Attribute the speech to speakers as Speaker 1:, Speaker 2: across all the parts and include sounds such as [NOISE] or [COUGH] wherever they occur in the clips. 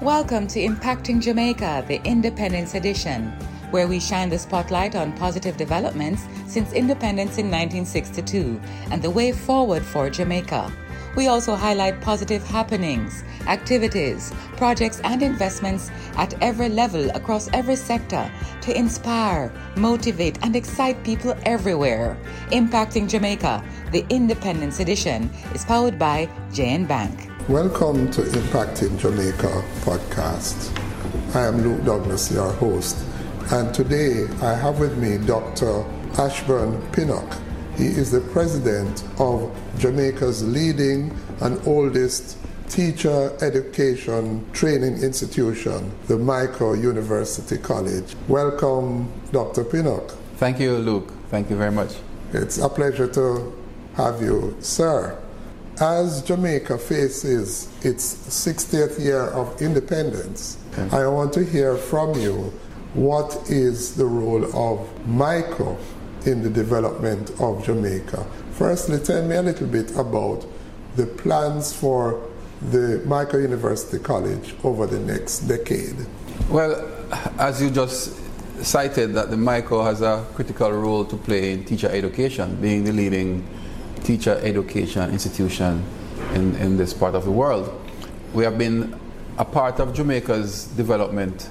Speaker 1: Welcome to Impacting Jamaica, the Independence Edition, where we shine the spotlight on positive developments since independence in 1962 and the way forward for Jamaica. We also highlight positive happenings, activities, projects, and investments at every level across every sector to inspire, motivate, and excite people everywhere. Impacting Jamaica, the Independence Edition, is powered by JN Bank.
Speaker 2: Welcome to Impacting Jamaica podcast. I am Luke Douglas, your host, and today I have with me Dr. Asburn Pinnock. He is the president of Jamaica's leading and oldest teacher education training institution, the Mico University College. Welcome, Dr. Pinnock.
Speaker 3: Thank you, Luke. Thank you very much.
Speaker 2: It's a pleasure to have you, sir. As Jamaica faces its 60th year of independence, okay. I want to hear from you what is the role of Mico in the development of Jamaica. Firstly, tell me a little bit about the plans for the Mico University College over the next decade.
Speaker 3: Well, as you just cited, that the Mico has a critical role to play in teacher education, being the leading teacher education institution in, in this part of the world. We have been a part of Jamaica's development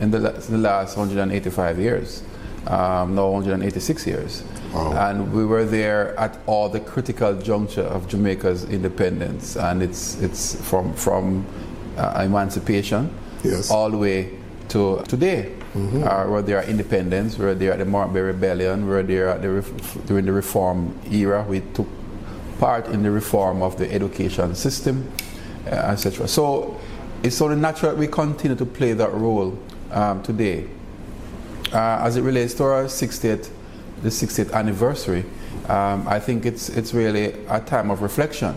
Speaker 3: in the, in the last 185 years, um, now 186 years. Wow. And we were there at all the critical juncture of Jamaica's independence, and it's, it's from, from uh, emancipation yes. all the way to today. Mm-hmm. Uh, where there are independence, where they are the Morant Bay Rebellion, where they are the ref- during the reform era. We took part in the reform of the education system, uh, etc. So it's only natural we continue to play that role um, today. Uh, as it relates to our 60th, the 60th anniversary, um, I think it's, it's really a time of reflection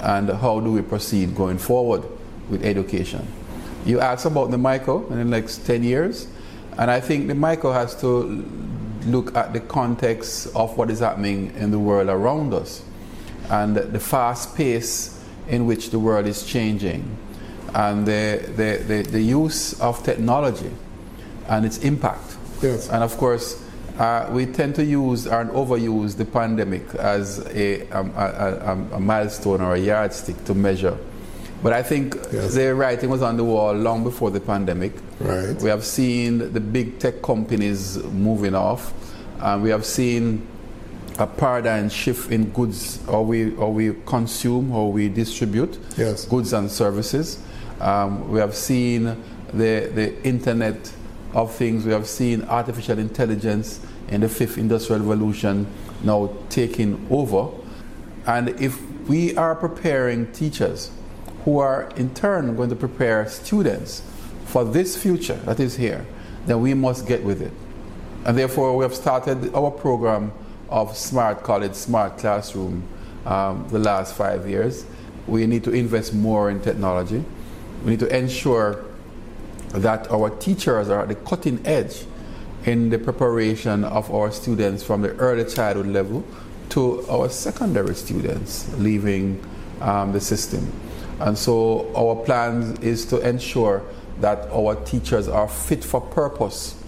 Speaker 3: and how do we proceed going forward with education. You asked about the Mico in the next 10 years. And I think the Mico has to look at the context of what is happening in the world around us and the fast pace in which the world is changing and the, the, the, the use of technology and its impact.
Speaker 2: Yes.
Speaker 3: And of course, uh, we tend to use and overuse the pandemic as a, um, a, a, a milestone or a yardstick to measure but I think yes. the writing was on the wall long before the pandemic.
Speaker 2: Right.
Speaker 3: We have seen the big tech companies moving off. and we have seen a paradigm shift in goods, or we, how we consume, or we distribute
Speaker 2: yes.
Speaker 3: goods and services. Um, we have seen the, the Internet of Things. We have seen artificial intelligence in the fifth industrial revolution now taking over. And if we are preparing teachers who are in turn going to prepare students for this future that is here, then we must get with it. And therefore, we have started our program of Smart College, Smart Classroom um, the last five years. We need to invest more in technology. We need to ensure that our teachers are at the cutting edge in the preparation of our students from the early childhood level to our secondary students leaving um, the system. And so our plan is to ensure that our teachers are fit for purpose.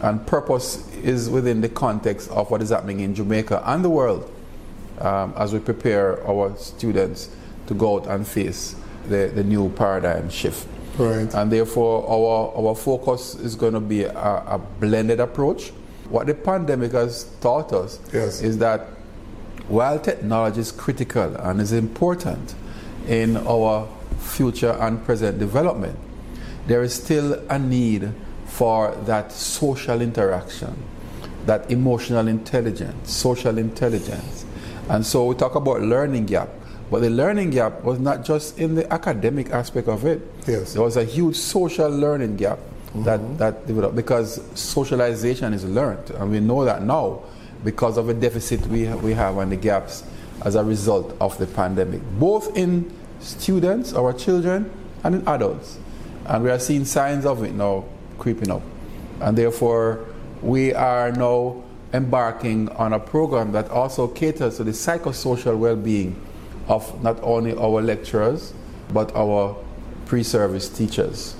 Speaker 3: And purpose is within the context of what is happening in Jamaica and the world um, as we prepare our students to go out and face the, the new paradigm shift.
Speaker 2: Right.
Speaker 3: And therefore, our, our focus is going to be a, a blended approach. What the pandemic has taught us
Speaker 2: yes.
Speaker 3: is that while technology is critical and is important, in our future and present development. There is still a need for that social interaction, that emotional intelligence, social intelligence. And so we talk about learning gap. But the learning gap was not just in the academic aspect of it.
Speaker 2: Yes.
Speaker 3: There was a huge social learning gap mm-hmm. that, that developed because socialization is learned. And we know that now because of a deficit we, we have and the gaps as a result of the pandemic, both in students, our children, and in adults. And we are seeing signs of it now creeping up. And therefore, we are now embarking on a program that also caters to the psychosocial well being of not only our lecturers, but our pre-service teachers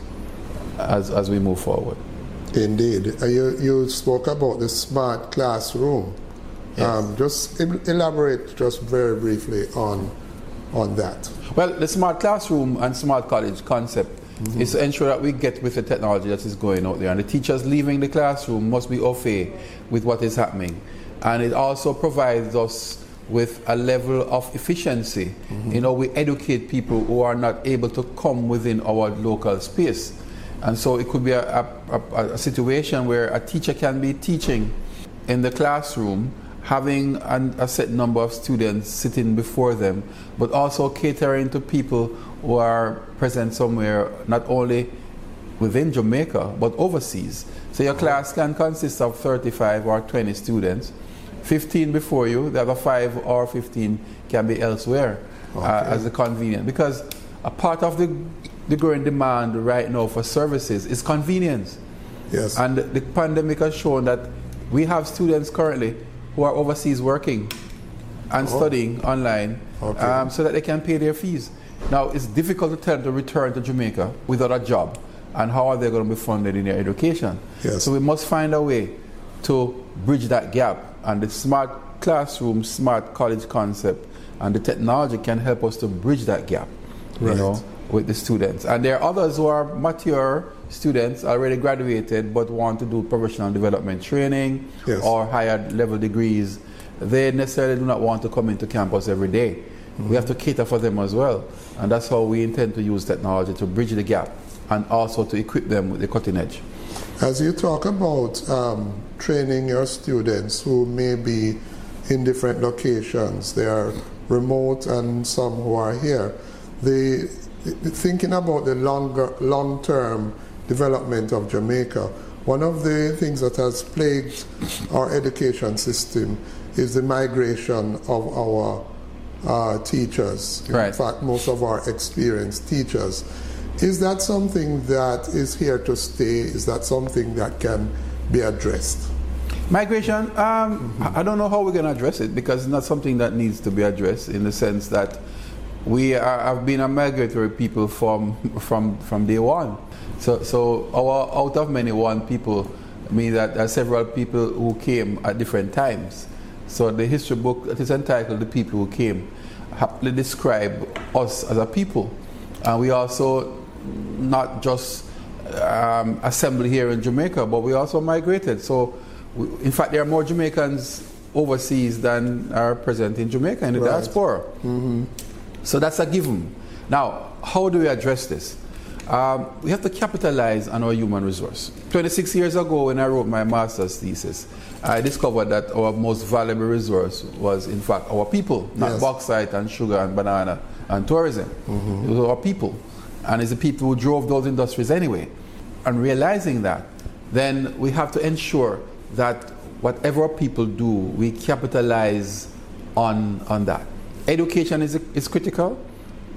Speaker 3: as, as we move forward.
Speaker 2: Indeed. Uh, you, you spoke about the smart classroom.
Speaker 3: Yes.
Speaker 2: Um, just elaborate just very briefly on, on that.
Speaker 3: Well, the smart classroom and smart college concept mm-hmm. is to ensure that we get with the technology that is going out there. And the teachers leaving the classroom must be au fait with what is happening. And it also provides us with a level of efficiency. Mm-hmm. You know, we educate people who are not able to come within our local space. And so it could be a, a, a situation where a teacher can be teaching in the classroom, having an, a set number of students sitting before them, but also catering to people who are present somewhere, not only within Jamaica, but overseas. So your class can consist of 35 or 20 students 15 before you, the other 5 or 15 can be elsewhere uh, okay. uh, as a convenience. Because a part of the, the growing demand right now for services is convenience.
Speaker 2: Yes.
Speaker 3: And the pandemic has shown that we have students currently who are overseas working and oh. studying online okay. um, so that they can pay their fees. Now, it's difficult to tell them to return to Jamaica without a job. And how are they going to be funded in their education?
Speaker 2: Yes.
Speaker 3: So we must find a way to bridge that gap and the smart classroom, smart college concept, and the technology can help us to bridge that gap, right. you know, with the students. And there are others who are mature students, already graduated, but want to do professional development training yes. or higher level degrees. They necessarily do not want to come into campus every day. Mm-hmm. We have to cater for them as well. And that's how we intend to use technology to bridge the gap and also to equip them with the cutting edge.
Speaker 2: As you talk about um, training your students who may be in different locations, they are remote and some who are here, the, thinking about the longer, long-term development of Jamaica, one of the things that has plagued our education system is the migration of our uh, teachers.
Speaker 3: Right.
Speaker 2: In fact, most of our experienced teachers is that something that is here to stay? Is that something that can be addressed?
Speaker 3: Migration, um, mm-hmm. I don't know how we're going to address it because it's not something that needs to be addressed in the sense that we are, have been a migratory people from, from, from day one. So, so our out of many one people mean that there are several people who came at different times. So the history book that is entitled The People Who Came happily describe us as a people. And we also not just um, assembled here in Jamaica, but we also migrated. So, we, in fact, there are more Jamaicans overseas than are present in Jamaica in the right. diaspora. Mm-hmm. So that's a given. Now, how do we address this? Um, we have to capitalize on our human resource. 26 years ago, when I wrote my master's thesis, I discovered that our most valuable resource was, in fact, our people, not yes. bauxite and sugar and banana and tourism. Mm-hmm. It was our people and it's the people who drove those industries anyway. And realizing that, then we have to ensure that whatever people do, we capitalize on, on that. Education is, is critical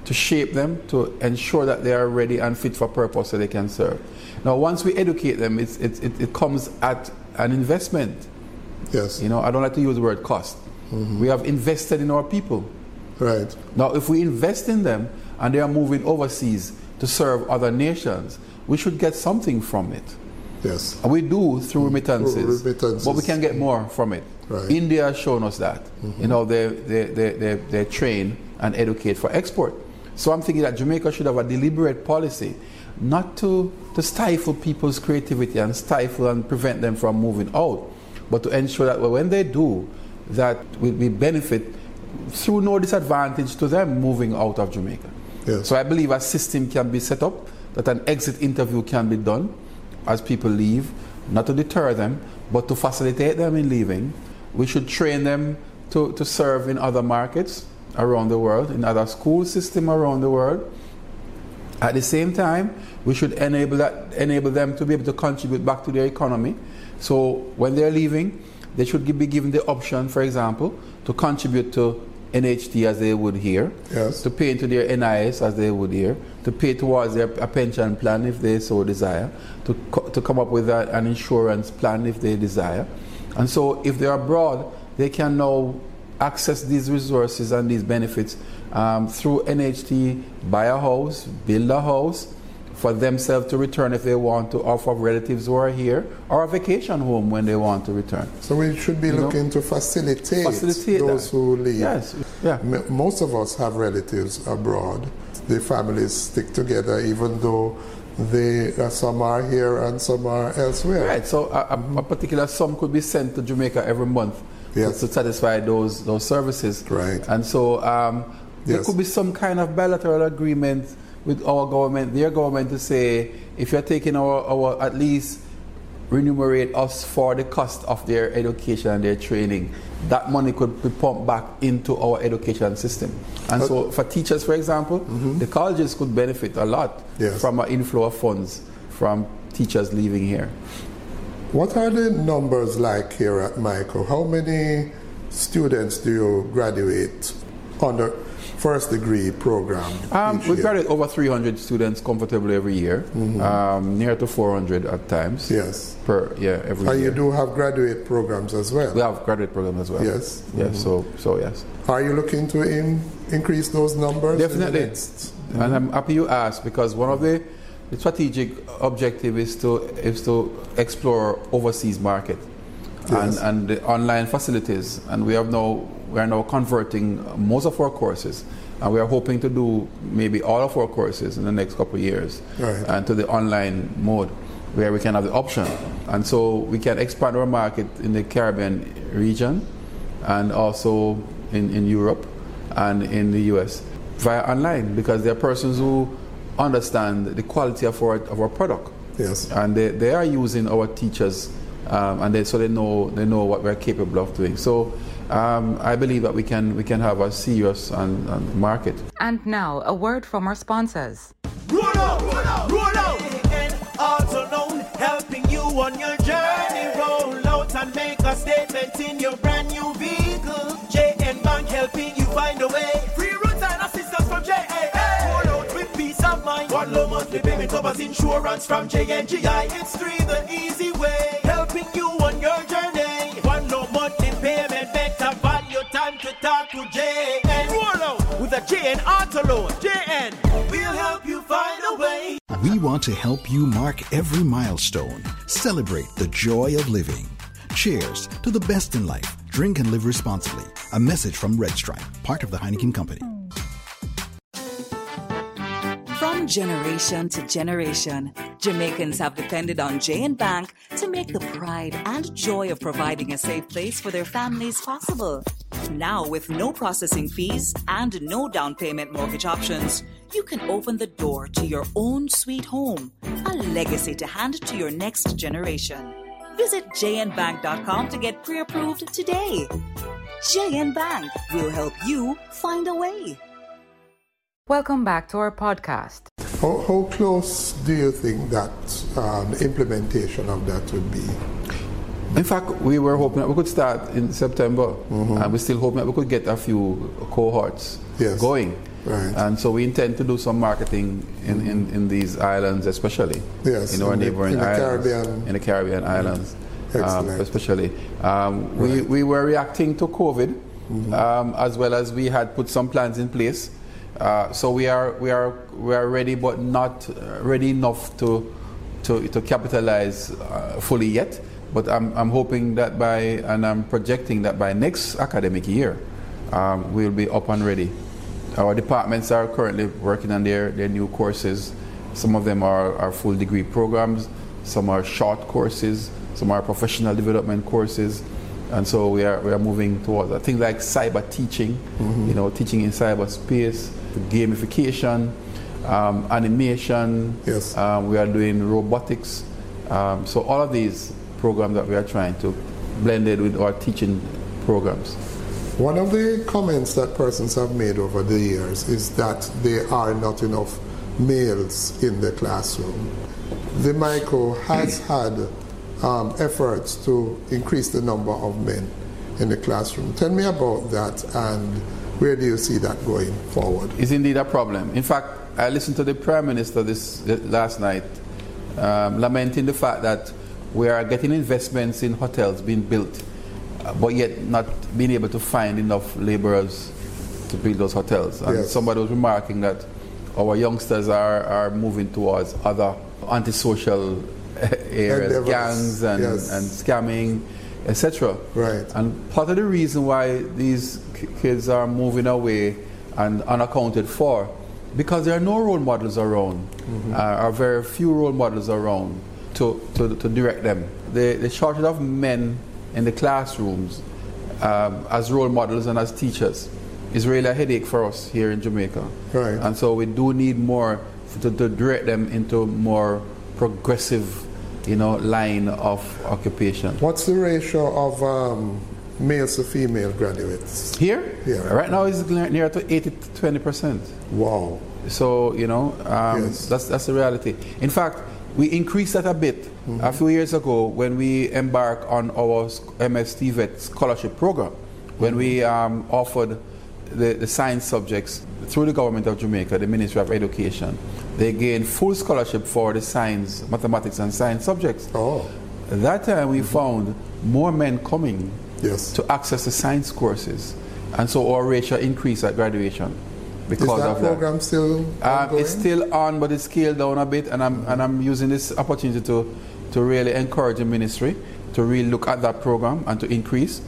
Speaker 3: to shape them, to ensure that they are ready and fit for purpose so they can serve. Now, once we educate them, it's, it, it, it comes at an investment.
Speaker 2: Yes.
Speaker 3: You know, I don't like to use the word cost. Mm-hmm. We have invested in our people.
Speaker 2: Right.
Speaker 3: Now, if we invest in them and they are moving overseas, to serve other nations, we should get something from it.
Speaker 2: Yes.
Speaker 3: And we do through remittances, through remittances. but we can get more from it.
Speaker 2: Right.
Speaker 3: India has shown us that. Mm-hmm. You know, they, they, they, they, they train and educate for export. So I'm thinking that Jamaica should have a deliberate policy not to, to stifle people's creativity and stifle and prevent them from moving out, but to ensure that when they do, that we benefit through no disadvantage to them moving out of Jamaica.
Speaker 2: Yes.
Speaker 3: So I believe a system can be set up that an exit interview can be done as people leave, not to deter them, but to facilitate them in leaving. We should train them to, to serve in other markets around the world, in other school systems around the world. At the same time, we should enable, that, enable them to be able to contribute back to their economy. So when they're leaving, they should be given the option, for example, to contribute to NHT as they would here,
Speaker 2: yes.
Speaker 3: to pay into their NIS as they would here, to pay towards their a pension plan if they so desire, to, co- to come up with a, an insurance plan if they desire. And so if they're abroad, they can now access these resources and these benefits um, through NHT, buy a house, build a house for themselves to return if they want to, or for relatives who are here, or a vacation home when they want to return.
Speaker 2: So we should be you looking know? to facilitate, facilitate those that. who leave.
Speaker 3: Yes, yeah.
Speaker 2: M- most of us have relatives abroad. The families stick together even though they, uh, some are here and some are elsewhere.
Speaker 3: Right, so a, a, a particular sum could be sent to Jamaica every month yes. to, to satisfy those, those services.
Speaker 2: Right.
Speaker 3: And so um, there yes. could be some kind of bilateral agreement with our government, their government, to say if you're taking our, our at least remunerate us for the cost of their education and their training, that money could be pumped back into our education system. And so, for teachers, for example, mm-hmm. the colleges could benefit a lot yes. from an inflow of funds from teachers leaving here.
Speaker 2: What are the numbers like here at Mico? How many students do you graduate under first degree program?
Speaker 3: Um, we graduate over 300 students comfortably every year, mm-hmm. um, near to 400 at times.
Speaker 2: Yes.
Speaker 3: Per yeah every
Speaker 2: and
Speaker 3: year.
Speaker 2: you do have graduate programs as well.
Speaker 3: We have graduate programs as well.
Speaker 2: Yes.
Speaker 3: Yes. Mm-hmm. So so yes.
Speaker 2: Are you looking to in, increase those numbers?
Speaker 3: Definitely. Mm-hmm. And I'm happy you asked because one of the the strategic objective is to is to explore overseas market yes. and, and the online facilities and we have now we are now converting most of our courses and we are hoping to do maybe all of our courses in the next couple of years
Speaker 2: right.
Speaker 3: Uh, and to the online mode where we can have the option. And so we can expand our market in the caribbean region and also in, in europe and in the us via online because there are persons who understand the quality of our, of our product.
Speaker 2: Yes.
Speaker 3: And they, they are using our teachers um, and they, so they know they know what we're capable of doing so um, I believe that we can we can have a serious and, and market.
Speaker 1: And now a word from our sponsors.
Speaker 4: Roll out, roll out, roll out. And also known helping you on your journey. Roll out and make a statement in your brand new vehicle. JN Bank helping you find a way. Free routes and assistance from JAA. Roll out with peace of mind. One low monthly payment covers insurance from JNGI. It's three the easy way. Helping you on your journey. One low monthly payment time to talk to JN. Roll out with a JN auto loan. JN, we'll help you find a way.
Speaker 5: We want to help you mark every milestone. Celebrate the joy of living. Cheers to the best in life. Drink and live responsibly. A message from Red Stripe, part of the Heineken Company.
Speaker 6: From generation to generation, Jamaicans have depended on JN Bank to make the pride and joy of providing a safe place for their families possible. Now, with no processing fees and no down payment mortgage options, you can open the door to your own sweet home, a legacy to hand to your next generation. Visit jnbank.com to get pre approved today. JN Bank will help you find a way.
Speaker 1: Welcome back to our podcast.
Speaker 2: How, how close do you think that um, implementation of that would be?
Speaker 3: In fact, we were hoping that we could start in September, mm-hmm. and we're still hoping that we could get a few cohorts
Speaker 2: yes.
Speaker 3: going.
Speaker 2: Right.
Speaker 3: And so we intend to do some marketing in, mm-hmm. in, in, these islands, especially.
Speaker 2: Yes.
Speaker 3: In our
Speaker 2: in
Speaker 3: neighboring
Speaker 2: the, in
Speaker 3: islands.
Speaker 2: The Caribbean.
Speaker 3: In the Caribbean islands.
Speaker 2: Um,
Speaker 3: especially. Um, right. we, we were reacting to COVID, mm-hmm. um, as well as we had put some plans in place. Uh, so we are, we, are, we are ready, but not ready enough to, to, to capitalize uh, fully yet. But I'm, I'm hoping that by, and I'm projecting that by next academic year, um, we'll be up and ready. Our departments are currently working on their, their new courses. Some of them are, are full degree programs, some are short courses, some are professional development courses. And so we are, we are moving towards that. things like cyber teaching, mm-hmm. you know, teaching in cyberspace, gamification, um, animation.
Speaker 2: Yes.
Speaker 3: Um, we are doing robotics. Um, so all of these programs that we are trying to blend it with our teaching programs.
Speaker 2: One of the comments that persons have made over the years is that there are not enough males in the classroom. The MICO has had um, efforts to increase the number of men in the classroom. Tell me about that and where do you see that going forward?
Speaker 3: It's indeed a problem. In fact, I listened to the Prime Minister this last night um, lamenting the fact that we are getting investments in hotels being built uh, but yet not being able to find enough laborers to build those hotels. And
Speaker 2: Yes.
Speaker 3: somebody was remarking that our youngsters are, are moving towards other antisocial [LAUGHS] areas,
Speaker 2: Endeavors.
Speaker 3: gangs and,
Speaker 2: Yes.
Speaker 3: and scamming, etc.
Speaker 2: Right.
Speaker 3: And part of the reason why these k- kids are moving away and unaccounted for, because there are no role models around,
Speaker 2: Mm-hmm.
Speaker 3: uh, are very few role models around to, to, to direct them. The, the shortage of men in the classrooms um, as role models and as teachers is really a headache for us here in Jamaica.
Speaker 2: Right.
Speaker 3: And so we do need more to, to direct them into more progressive, you know, line of occupation.
Speaker 2: What's the ratio of um, males to female graduates?
Speaker 3: Here,
Speaker 2: Yeah.
Speaker 3: right now it's near to 80 to 20 percent.
Speaker 2: Wow.
Speaker 3: So you know, um,
Speaker 2: Yes.
Speaker 3: that's that's the reality. In fact, we increased that a bit a few years ago when we embarked on our MST Vet scholarship program, when we um, offered the, the science subjects through the government of Jamaica, the Ministry of Education. They gained full scholarship for the science, mathematics, and science subjects.
Speaker 2: Oh,
Speaker 3: that time, we found more men coming
Speaker 2: yes.
Speaker 3: to access the science courses, and so our ratio increased at graduation
Speaker 2: Is
Speaker 3: because
Speaker 2: that
Speaker 3: of
Speaker 2: program still
Speaker 3: that. Um, it's still on, but it's scaled down a bit, and I'm and I'm using this opportunity to to really encourage the ministry to really look at that program and to increase,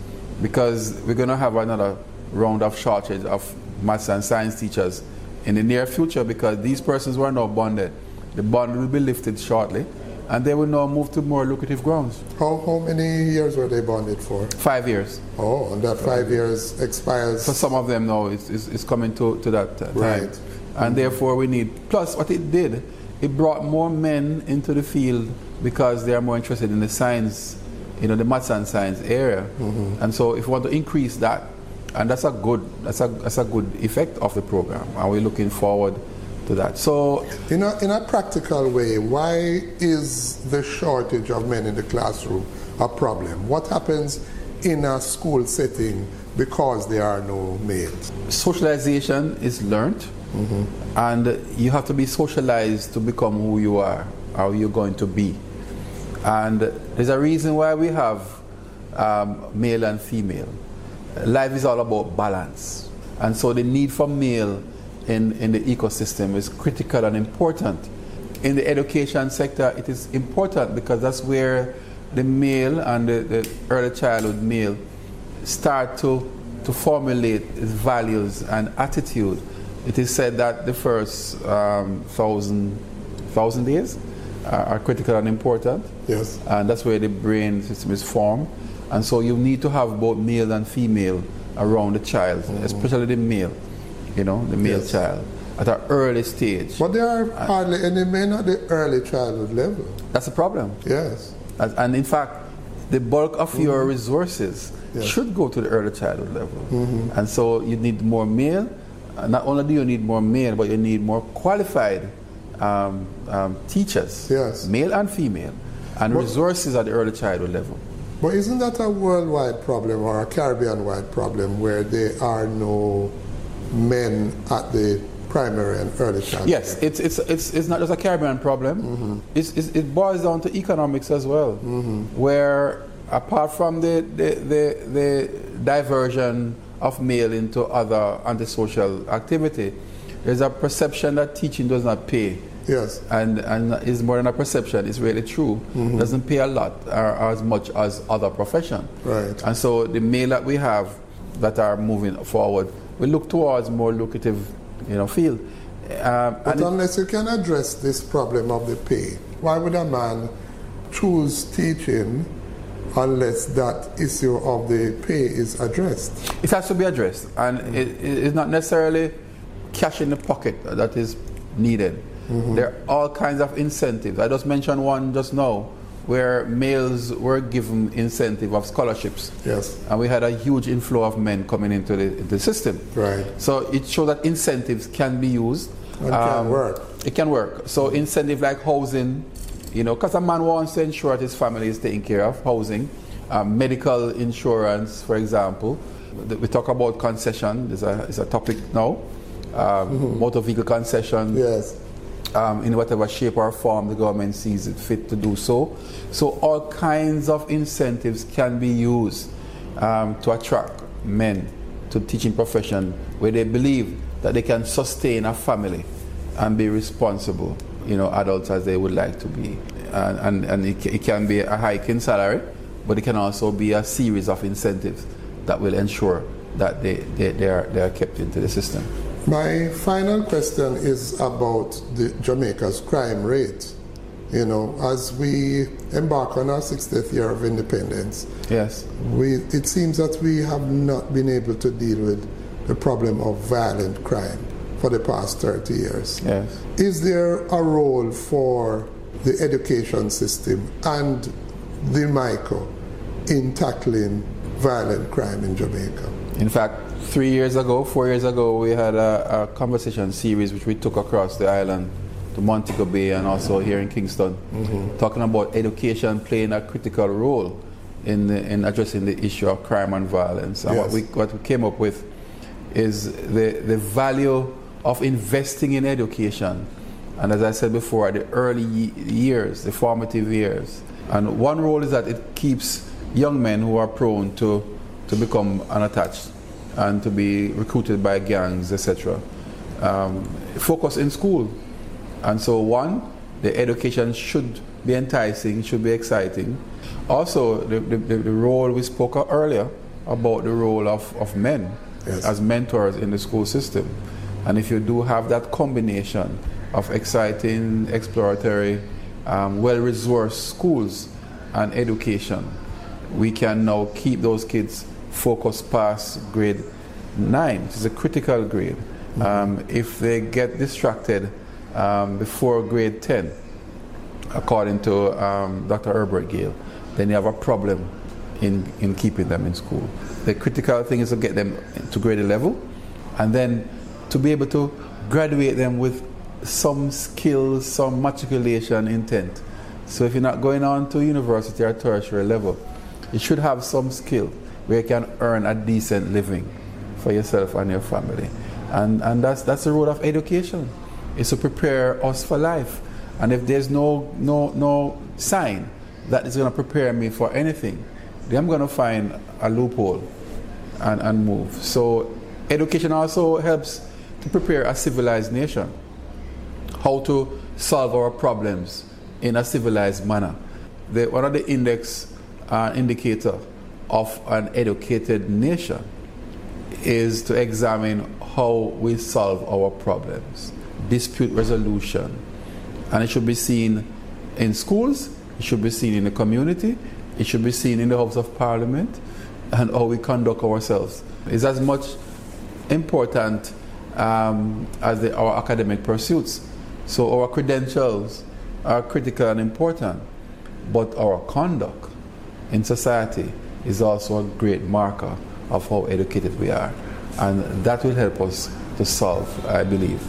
Speaker 3: because we're going to have another round of shortage of maths and science teachers in the near future because these persons were now bonded. The bond will be lifted shortly, and they will now move to more lucrative grounds.
Speaker 2: How, how many years were they bonded for?
Speaker 3: Five years.
Speaker 2: Oh, and that five years expires.
Speaker 3: For some of them now, it's, it's, it's coming to, to that uh, time.
Speaker 2: Right.
Speaker 3: And therefore we need, plus what it did, it brought more men into the field because they are more interested in the science, you know, the maths and science area. And so if we want to increase that, and that's a good, that's a, that's a good effect of the program, and we're looking forward to that. So
Speaker 2: In a, in a practical way, why is the shortage of men in the classroom a problem? What happens in a school setting because there are no males?
Speaker 3: socialization is learned and you have to be socialized to become who you are how you're going to be and there's a reason why we have um, male and female life is all about balance and so the need for male in, in the ecosystem is critical and important in the education sector it is important because that's where the male and the, the early childhood male start to, to formulate its values and attitude. It is said that the first um, thousand, thousand days are, are critical and important.
Speaker 2: Yes.
Speaker 3: And that's where the brain system is formed. And so you need to have both male and female around the child, especially the male, you know, the male
Speaker 2: Yes.
Speaker 3: child, at an early stage.
Speaker 2: But there are hardly any men at the early childhood level.
Speaker 3: That's a problem.
Speaker 2: Yes.
Speaker 3: And, and in fact, the bulk of your resources
Speaker 2: Yes.
Speaker 3: should go to the early childhood level. And so you need more male. Not only do you need more male, but you need more qualified um, um, teachers,
Speaker 2: Yes.
Speaker 3: male and female, and
Speaker 2: But-
Speaker 3: resources at the early childhood level.
Speaker 2: But isn't that a worldwide problem or a Caribbean wide problem where there are no men at the primary and early childhood?
Speaker 3: Yes, it's, it's, it's, it's not just a Caribbean problem. Mm-hmm. It's, it's, it boils down to economics as well, mm-hmm. where apart from the, the, the, the diversion of male into other antisocial activity, there's a perception that teaching does not pay.
Speaker 2: Yes.
Speaker 3: And, and is more than a perception, it's really true. Mm-hmm. Doesn't pay a lot or, as much as other profession.
Speaker 2: Right.
Speaker 3: And so the male that we have that are moving forward, we look towards more lucrative, you know, field. Um,
Speaker 2: But unless you can address this problem of the pay, why would a man choose teaching unless that issue of the pay is addressed?
Speaker 3: It has to be addressed, and mm. it, it's not necessarily cash in the pocket that is needed. There are all kinds of incentives. I just mentioned one just now, where males were given incentive of scholarships,
Speaker 2: Yes.
Speaker 3: and we had a huge inflow of men coming into the, the system.
Speaker 2: Right.
Speaker 3: So it shows that incentives can be used.
Speaker 2: And can work.
Speaker 3: It can work. So incentive like housing, you know, because a man wants to ensure that his family is taken care of, housing, um, medical insurance, for example. We talk about concession. There's a, it's a topic now. Um, Motor vehicle concession
Speaker 2: Yes.
Speaker 3: Um, in whatever shape or form the government sees it fit to do so. So all kinds of incentives can be used um, to attract men to teaching profession where they believe that they can sustain a family and be responsible, you know, adults as they would like to be. And, and, and it, it can be a hike in salary, but it can also be a series of incentives that will ensure that they, they, they, are, they are kept into the system.
Speaker 2: My final question is about the Jamaica's crime rate. You know, as we embark on our 60th year of independence,
Speaker 3: yes,
Speaker 2: we, it seems that we have not been able to deal with the problem of violent crime for the past 30 years.
Speaker 3: Yes.
Speaker 2: Is there a role for the education system and the MICO in tackling violent crime in Jamaica?
Speaker 3: In fact, three years ago, four years ago, we had a, a conversation series which we took across the island to Montego Bay and also here in Kingston, mm-hmm. talking about education playing a critical role in, the, in addressing the issue of crime and violence. And
Speaker 2: Yes.
Speaker 3: what, we, what we came up with is the, the value of investing in education. And as I said before, the early years, the formative years. And one role is that it keeps young men who are prone to, to become unattached and to be recruited by gangs, etc. Um, focus in school. And so, one, the education should be enticing, should be exciting. Also, the, the, the role we spoke earlier about the role of, of men
Speaker 2: Yes.
Speaker 3: as mentors in the school system. And if you do have that combination of exciting, exploratory, um, well resourced schools and education, we can now keep those kids focused past grade nine, which is a critical grade. Um, if they get distracted um, before grade 10, according to um, Dr. Herbert Gayle, then you have a problem in, in keeping them in school. The critical thing is to get them to grade 11 and then to be able to graduate them with some skills, some matriculation intent. So if you're not going on to university or tertiary level, you should have some skill where you can earn a decent living for yourself and your family. And, and that's, that's the role of education, is to prepare us for life. And if there's no, no, no sign that is going to prepare me for anything, then I'm going to find a loophole and, and move. So education also helps to prepare a civilized nation, how to solve our problems in a civilized manner. The, one of the index uh, indicator of an educated nation is to examine how we solve our problems, dispute resolution, and it should be seen in schools, it should be seen in the community, it should be seen in the House of Parliament, and how we conduct ourselves. Is as much important um, as the, our academic pursuits. So our credentials are critical and important, but our conduct in society is also a great marker of how educated we are. And that will help us to solve, I believe,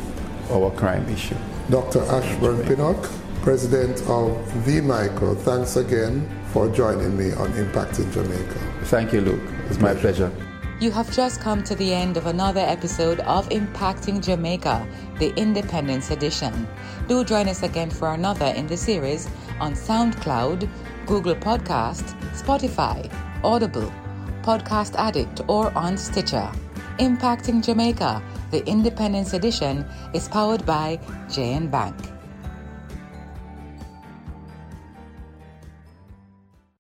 Speaker 3: our crime issue.
Speaker 2: Dr. Asburn Pinnock, President of The Mico, thanks again for joining me on Impacting Jamaica.
Speaker 3: Thank you, Luke. It's my pleasure.
Speaker 1: You have just come to the end of another episode of Impacting Jamaica, the Independence Edition. Do join us again for another in the series on SoundCloud, Google Podcast, Spotify, Audible, Podcast Addict, or on Stitcher. Impacting Jamaica, the Independence Edition, is powered by JN Bank.